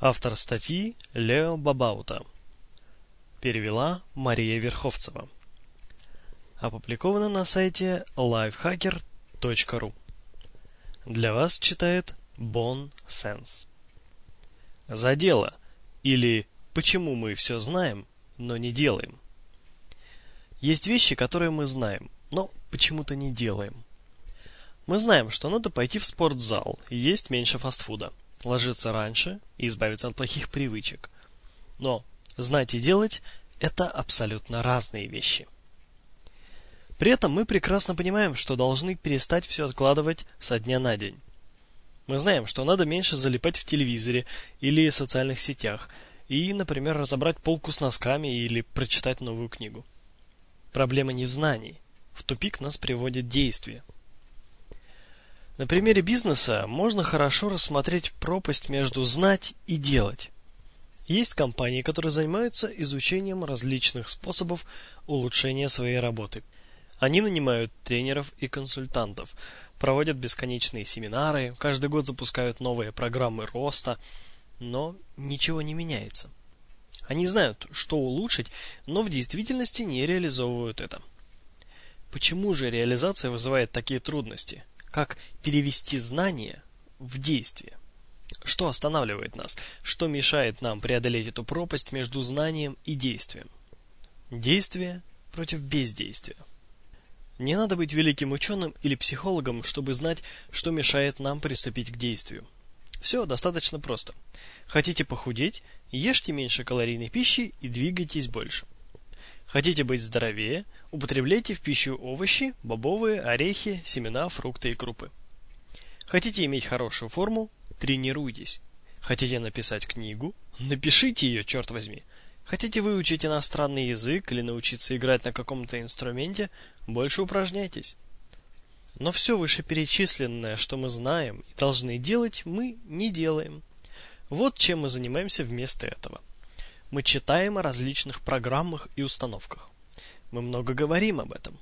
Автор статьи Лео Бабаута. Перевела Мария Верховцева. Опубликовано на сайте lifehacker.ru. Для вас читает Бон Сенс. За дело или почему мы все знаем, но не делаем. Есть вещи, которые мы знаем, но почему-то не делаем. Мы знаем, что надо пойти в спортзал и есть меньше фастфуда – ложиться раньше и избавиться от плохих привычек. Но знать и делать – это абсолютно разные вещи. При этом мы прекрасно понимаем, что должны перестать все откладывать со дня на день. Мы знаем, что надо меньше залипать в телевизоре или социальных сетях и, например, разобрать полку с носками или прочитать новую книгу. Проблема не в знании. В тупик нас приводит действие – на примере бизнеса можно хорошо рассмотреть пропасть между знать и делать. Есть компании, которые занимаются изучением различных способов улучшения своей работы. Они нанимают тренеров и консультантов, проводят бесконечные семинары, каждый год запускают новые программы роста, но ничего не меняется. Они знают, что улучшить, но в действительности не реализовывают это. Почему же реализация вызывает такие трудности? Как перевести знания в действие. Что останавливает нас? Что мешает нам преодолеть эту пропасть между знанием и действием? Действие против бездействия. Не надо быть великим ученым или психологом, чтобы знать, что мешает нам приступить к действию. Все достаточно просто. Хотите похудеть, ешьте меньше калорийной пищи и двигайтесь больше. Хотите быть здоровее? Употребляйте в пищу овощи, бобовые, орехи, семена, фрукты и крупы. Хотите иметь хорошую форму? Тренируйтесь. Хотите написать книгу? Напишите ее, черт возьми. Хотите выучить иностранный язык или научиться играть на каком-то инструменте? Больше упражняйтесь. Но все вышеперечисленное, что мы знаем и должны делать, мы не делаем. Вот чем мы занимаемся вместо этого. Мы читаем о различных программах и установках. Мы много говорим об этом.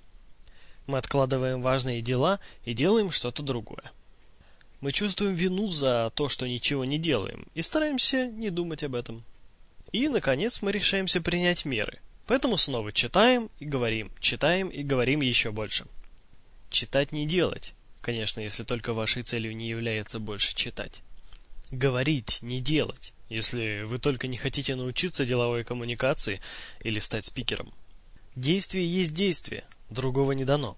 Мы откладываем важные дела и делаем что-то другое. Мы чувствуем вину за то, что ничего не делаем, и стараемся не думать об этом. И, наконец, мы решаемся принять меры. Поэтому снова читаем и говорим, читаем и говорим еще больше. Читать не делать, конечно, если только вашей целью не является больше читать. Говорить не делать, если вы только не хотите научиться деловой коммуникации или стать спикером. Действие есть действие, другого не дано.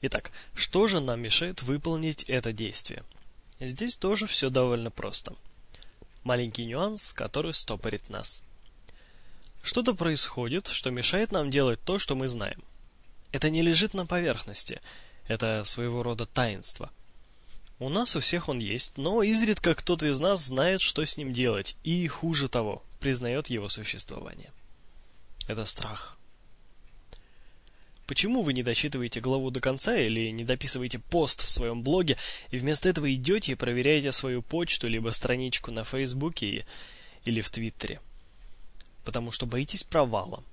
Итак, что же нам мешает выполнить это действие? Здесь тоже все довольно просто. Маленький нюанс, который стопорит нас. Что-то происходит, что мешает нам делать то, что мы знаем. Это не лежит на поверхности, это своего рода таинство – у нас у всех он есть, но изредка кто-то из нас знает, что с ним делать, и, хуже того, признает его существование. Это страх. Почему вы не дочитываете главу до конца или не дописываете пост в своем блоге и вместо этого идете и проверяете свою почту либо страничку на Фейсбуке или в Твиттере? Потому что боитесь провала.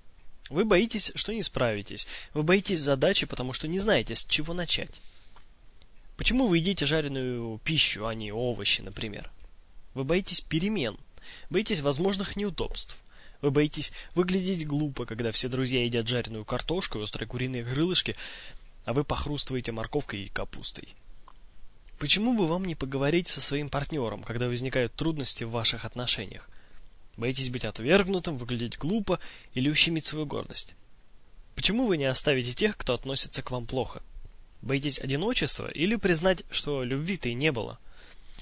Вы боитесь, что не справитесь. Вы боитесь задачи, потому что не знаете, с чего начать. Почему вы едите жареную пищу, а не овощи, например? Вы боитесь перемен, боитесь возможных неудобств. Вы боитесь выглядеть глупо, когда все друзья едят жареную картошку и острые куриные крылышки, а вы похрустываете морковкой и капустой. Почему бы вам не поговорить со своим партнером, когда возникают трудности в ваших отношениях? Боитесь быть отвергнутым, выглядеть глупо или ущемить свою гордость? Почему вы не оставите тех, кто относится к вам плохо? Боитесь одиночества или признать, что любви-то и не было?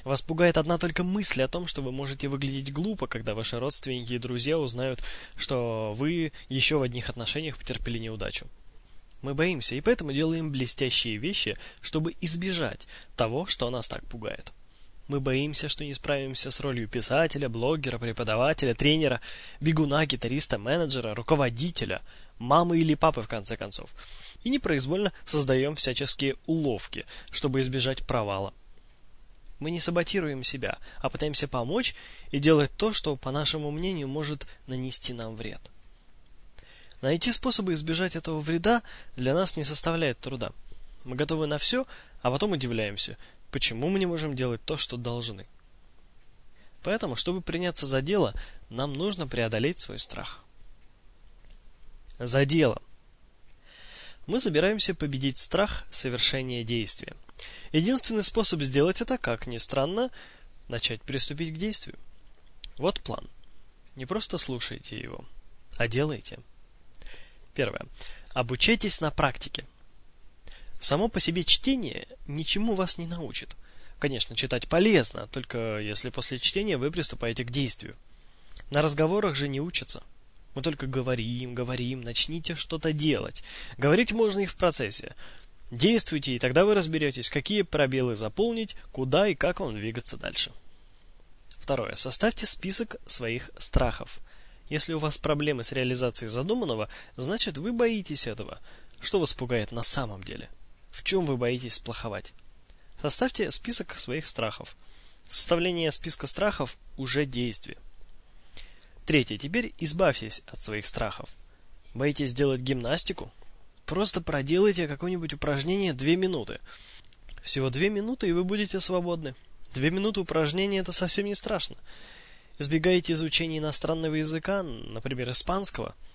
Вас пугает одна только мысль о том, что вы можете выглядеть глупо, когда ваши родственники и друзья узнают, что вы еще в одних отношениях потерпели неудачу. Мы боимся и поэтому делаем блестящие вещи, чтобы избежать того, что нас так пугает. Мы боимся, что не справимся с ролью писателя, блогера, преподавателя, тренера, бегуна, гитариста, менеджера, руководителя, мамы или папы в конце концов и непроизвольно создаем всяческие уловки, чтобы избежать провала. Мы не саботируем себя, а пытаемся помочь и делать то, что, по нашему мнению, может нанести нам вред. Найти способы избежать этого вреда для нас не составляет труда. Мы готовы на все, а потом удивляемся, почему мы не можем делать то, что должны. Поэтому, чтобы приняться за дело, нам нужно преодолеть свой страх. За дело. Мы собираемся победить страх совершения действия. Единственный способ сделать это, как ни странно, начать приступить к действию. Вот план. Не просто слушайте его, а делайте. Первое. Обучайтесь на практике. Само по себе чтение ничему вас не научит. Конечно, читать полезно, только если после чтения вы приступаете к действию. На разговорах же не учатся. Мы только говорим, говорим, начните что-то делать. Говорить можно и в процессе. Действуйте, и тогда вы разберетесь, какие пробелы заполнить, куда и как вам двигаться дальше. Второе. Составьте список своих страхов. Если у вас проблемы с реализацией задуманного, значит вы боитесь этого. Что вас пугает на самом деле? В чем вы боитесь сплоховать? Составьте список своих страхов. Составление списка страхов уже действие. Третье. Теперь избавьтесь от своих страхов. Боитесь сделать гимнастику? Просто проделайте какое-нибудь упражнение 2 минуты. Всего 2 минуты, и вы будете свободны. 2 минуты упражнения – это совсем не страшно. Избегаете изучения иностранного языка, например, испанского –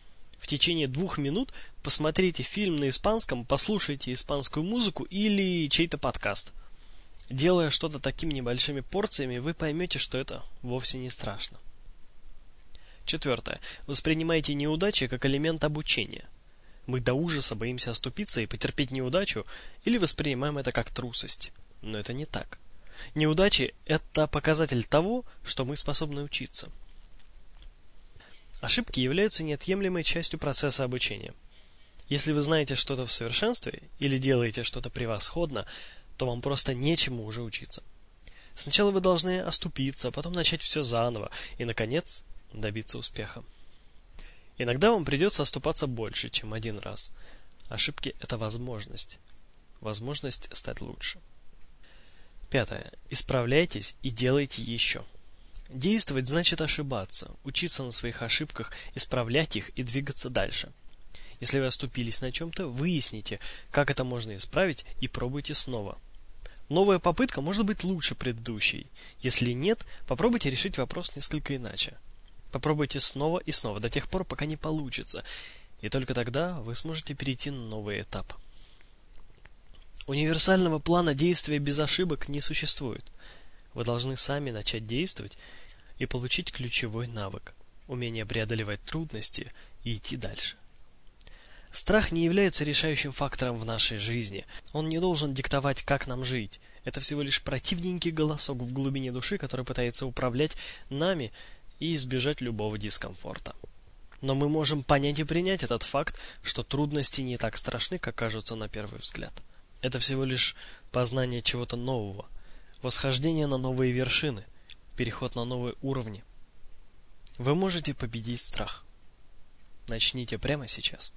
в течение двух минут посмотрите фильм на испанском, послушайте испанскую музыку или чей-то подкаст. Делая что-то такими небольшими порциями, вы поймете, что это вовсе не страшно. Четвертое. Воспринимайте неудачи как элемент обучения. Мы до ужаса боимся оступиться и потерпеть неудачу, или воспринимаем это как трусость. Но это не так. Неудачи – это показатель того, что мы способны учиться. Ошибки являются неотъемлемой частью процесса обучения. Если вы знаете что-то в совершенстве или делаете что-то превосходно, то вам просто нечему уже учиться. Сначала вы должны оступиться, потом начать все заново и, наконец, добиться успеха. Иногда вам придется оступаться больше, чем один раз. Ошибки – это возможность. Возможность стать лучше. Пятое. Исправляйтесь и делайте еще. Действовать значит ошибаться, учиться на своих ошибках, исправлять их и двигаться дальше. Если вы оступились на чем-то, выясните, как это можно исправить и пробуйте снова. Новая попытка может быть лучше предыдущей. Если нет, попробуйте решить вопрос несколько иначе. Попробуйте снова и снова, до тех пор, пока не получится. И только тогда вы сможете перейти на новый этап. Универсального плана действия без ошибок не существует. Вы должны сами начать действовать и получить ключевой навык – умение преодолевать трудности и идти дальше. Страх не является решающим фактором в нашей жизни. Он не должен диктовать, как нам жить. Это всего лишь противненький голосок в глубине души, который пытается управлять нами и избежать любого дискомфорта. Но мы можем понять и принять этот факт, что трудности не так страшны, как кажутся на первый взгляд. Это всего лишь познание чего-то нового, восхождение на новые вершины, переход на новые уровни. Вы можете победить страх. Начните прямо сейчас.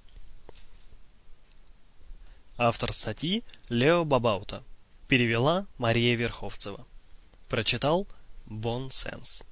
Автор статьи Лео Бабаута. Перевела Мария Верховцева. Прочитал Бон Сенс.